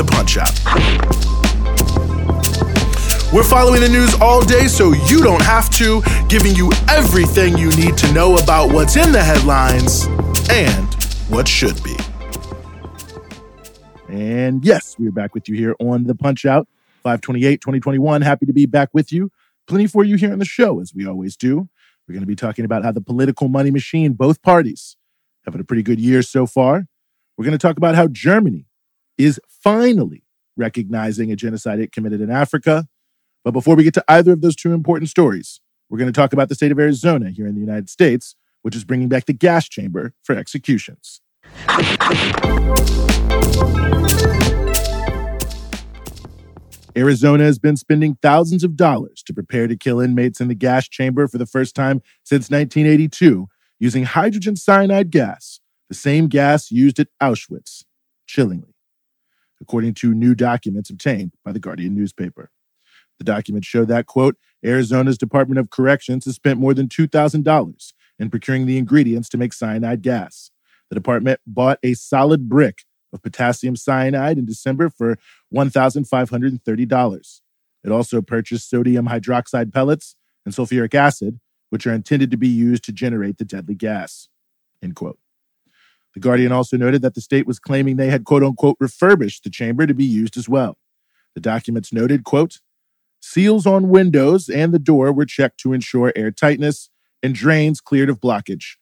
the Punch Out. We're following the news all day so you don't have to, giving you everything you need to know about what's in the headlines and what should be. And yes, we're back with you here on the Punch Out 528 2021. Happy to be back with you. Plenty for you here on the show, as we always do. We're going to be talking about how the political money machine, both parties, having a pretty good year so far. We're going to talk about how Germany is finally recognizing a genocide it committed in Africa. But before we get to either of those two important stories, we're going to talk about the state of Arizona here in the United States, which is bringing back the gas chamber for executions. Arizona has been spending thousands of dollars to prepare to kill inmates in the gas chamber for the first time since 1982 using hydrogen cyanide gas, the same gas used at Auschwitz, chillingly, according to new documents obtained by the Guardian newspaper. The documents show that, quote, Arizona's Department of Corrections has spent more than $2,000 in procuring the ingredients to make cyanide gas. The department bought a solid brick of potassium cyanide in December for $1,530. It also purchased sodium hydroxide pellets and sulfuric acid, which are intended to be used to generate the deadly gas. End quote. The Guardian also noted that the state was claiming they had quote unquote refurbished the chamber to be used as well. The documents noted, quote, seals on windows and the door were checked to ensure airtightness and drains cleared of blockage.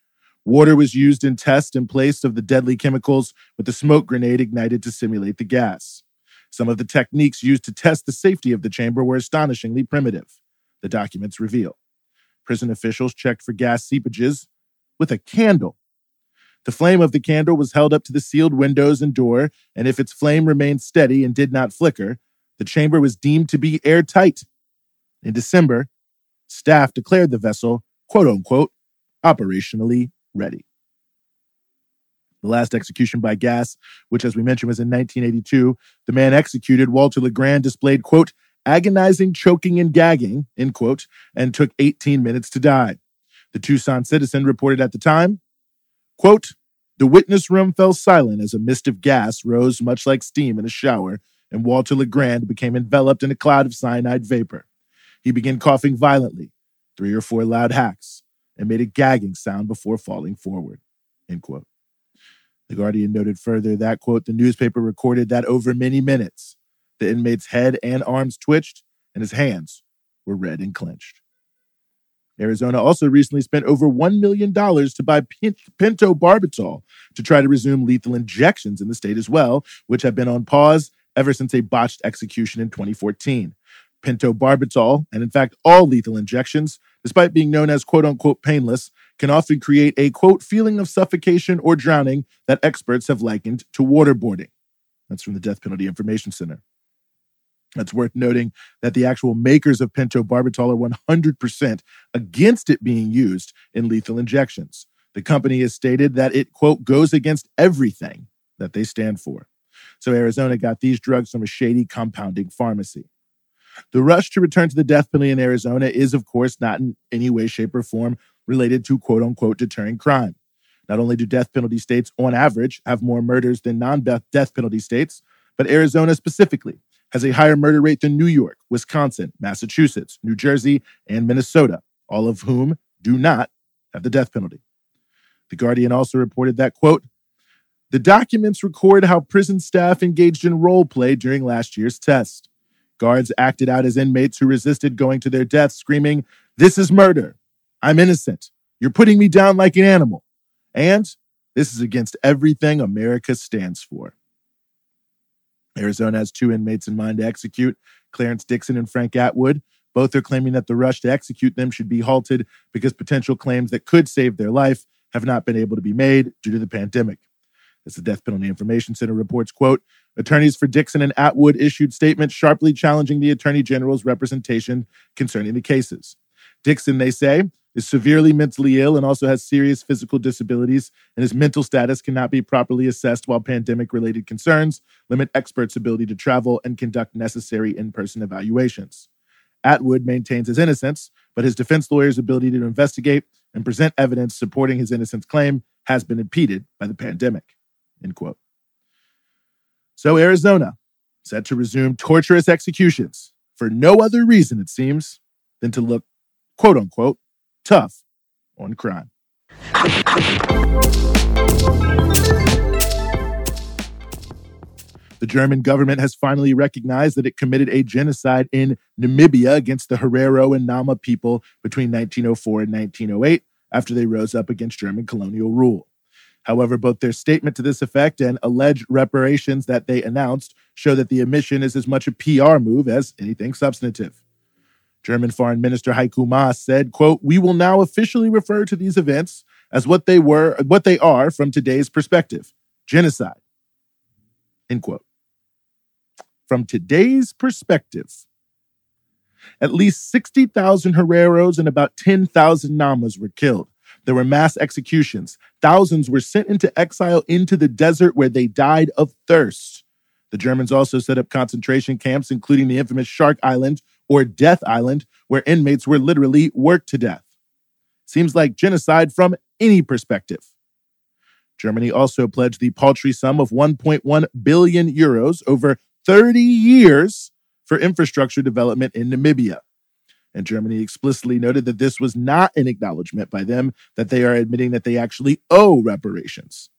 Water was used in tests in place of the deadly chemicals with the smoke grenade ignited to simulate the gas. Some of the techniques used to test the safety of the chamber were astonishingly primitive, the documents reveal. Prison officials checked for gas seepages with a candle. The flame of the candle was held up to the sealed windows and door, and if its flame remained steady and did not flicker, the chamber was deemed to be airtight. In December, staff declared the vessel, quote unquote, operationally ready. The last execution by gas, which, as we mentioned, was in 1982, the man executed, Walter LaGrand, displayed, quote, agonizing choking and gagging, end quote, and took 18 minutes to die. The Tucson citizen reported at the time, quote, the witness room fell silent as a mist of gas rose much like steam in a shower, and Walter LaGrand became enveloped in a cloud of cyanide vapor. He began coughing violently, three or four loud hacks, and made a gagging sound before falling forward. End quote. The Guardian noted further that, quote, the newspaper recorded that over many minutes, the inmate's head and arms twitched and his hands were red and clenched. Arizona also recently spent over $1 million to buy pentobarbital to try to resume lethal injections in the state as well, which have been on pause ever since a botched execution in 2014. Pentobarbital, and in fact all lethal injections, despite being known as quote unquote painless, can often create a quote feeling of suffocation or drowning that experts have likened to waterboarding. That's from the Death Penalty Information Center. It's worth noting that the actual makers of pentobarbital are 100% against it being used in lethal injections. The company has stated that it, quote, goes against everything that they stand for. So Arizona got these drugs from a shady compounding pharmacy. The rush to return to the death penalty in Arizona is, of course, not in any way, shape, or form related to quote unquote deterring crime. Not only do death penalty states, on average, have more murders than non death penalty states, but Arizona specifically has a higher murder rate than New York, Wisconsin, Massachusetts, New Jersey, and Minnesota, all of whom do not have the death penalty. The Guardian also reported that, quote, the documents record how prison staff engaged in role play during last year's test. Guards acted out as inmates who resisted going to their death, screaming, This is murder. I'm innocent. You're putting me down like an animal. And this is against everything America stands for. Arizona has two inmates in mind to execute Clarence Dixon and Frank Atwood. Both are claiming that the rush to execute them should be halted because potential claims that could save their life have not been able to be made due to the pandemic. As the Death Penalty Information Center reports, quote, attorneys for Dixon and Atwood issued statements sharply challenging the Attorney General's representation concerning the cases. Dixon, they say, is severely mentally ill and also has serious physical disabilities, and his mental status cannot be properly assessed while pandemic related concerns limit experts' ability to travel and conduct necessary in person evaluations. Atwood maintains his innocence, but his defense lawyer's ability to investigate and present evidence supporting his innocence claim has been impeded by the pandemic. End quote. So, Arizona, set to resume torturous executions for no other reason, it seems, than to look, quote unquote, tough on crime. The German government has finally recognized that it committed a genocide in Namibia against the Herero and Nama people between 1904 and 1908 after they rose up against German colonial rule. However, both their statement to this effect and alleged reparations that they announced show that the omission is as much a PR move as anything substantive. German Foreign Minister Heiko Maas said, quote, "We will now officially refer to these events as what they were, what they are from today's perspective, genocide." End quote. From today's perspective, at least 60,000 Hereros and about 10,000 Namas were killed. There were mass executions. Thousands were sent into exile into the desert where they died of thirst. The Germans also set up concentration camps, including the infamous Shark Island or Death Island, where inmates were literally worked to death. Seems like genocide from any perspective. Germany also pledged the paltry sum of 1.1 billion euros over 30 years for infrastructure development in Namibia. And Germany explicitly noted that this was not an acknowledgement by them that they are admitting that they actually owe reparations.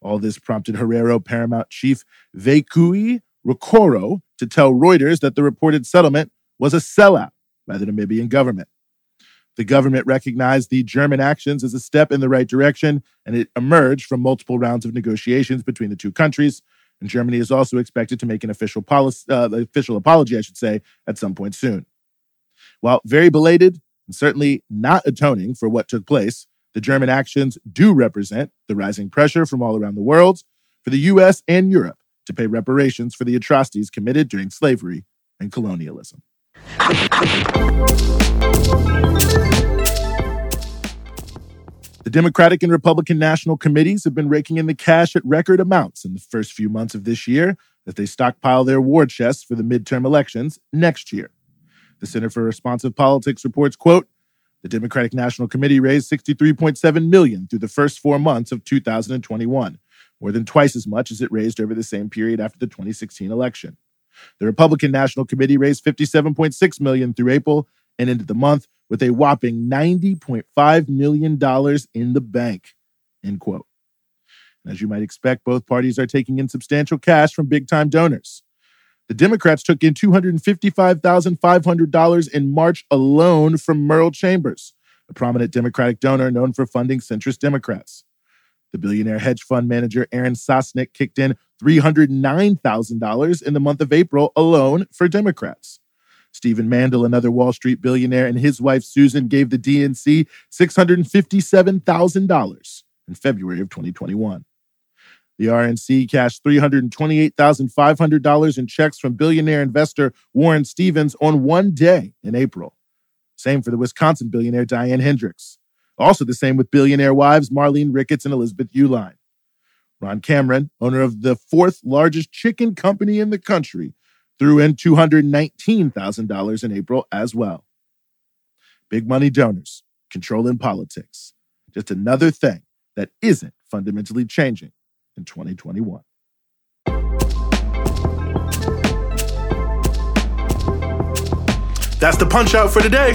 All this prompted Herero Paramount Chief Vekuii Rukoro to tell Reuters that the reported settlement was a sellout by the Namibian government. The government recognized the German actions as a step in the right direction, and it emerged from multiple rounds of negotiations between the two countries. And Germany is also expected to make an official policy, uh, official apology, I should say, at some point soon. While very belated and certainly not atoning for what took place, the German actions do represent the rising pressure from all around the world for the US and Europe to pay reparations for the atrocities committed during slavery and colonialism. The Democratic and Republican national committees have been raking in the cash at record amounts in the first few months of this year as they stockpile their war chests for the midterm elections next year. The Center for Responsive Politics reports, quote, the Democratic National Committee raised 63.7 million through the first 4 months of 2021, more than twice as much as it raised over the same period after the 2016 election. The Republican National Committee raised 57.6 million through April and ended the month with a whopping 90.5 million dollars in the bank. End quote. As you might expect, both parties are taking in substantial cash from big-time donors. The Democrats took in $255,500 in March alone from Merle Chambers, a prominent Democratic donor known for funding centrist Democrats. The billionaire hedge fund manager Aaron Sosnick kicked in $309,000 in the month of April alone for Democrats. Stephen Mandel, another Wall Street billionaire, and his wife Susan gave the DNC $657,000 in February of 2021. The RNC cashed $328,500 in checks from billionaire investor Warren Stephens on one day in April. Same for the Wisconsin billionaire Diane Hendricks. Also the same with billionaire wives Marlene Ricketts and Elizabeth Uihlein. Ron Cameron, owner of the fourth largest chicken company in the country, threw in $219,000 in April as well. Big money donors, controlling politics. Just another thing that isn't fundamentally changing in 2021. That's the punch out for today.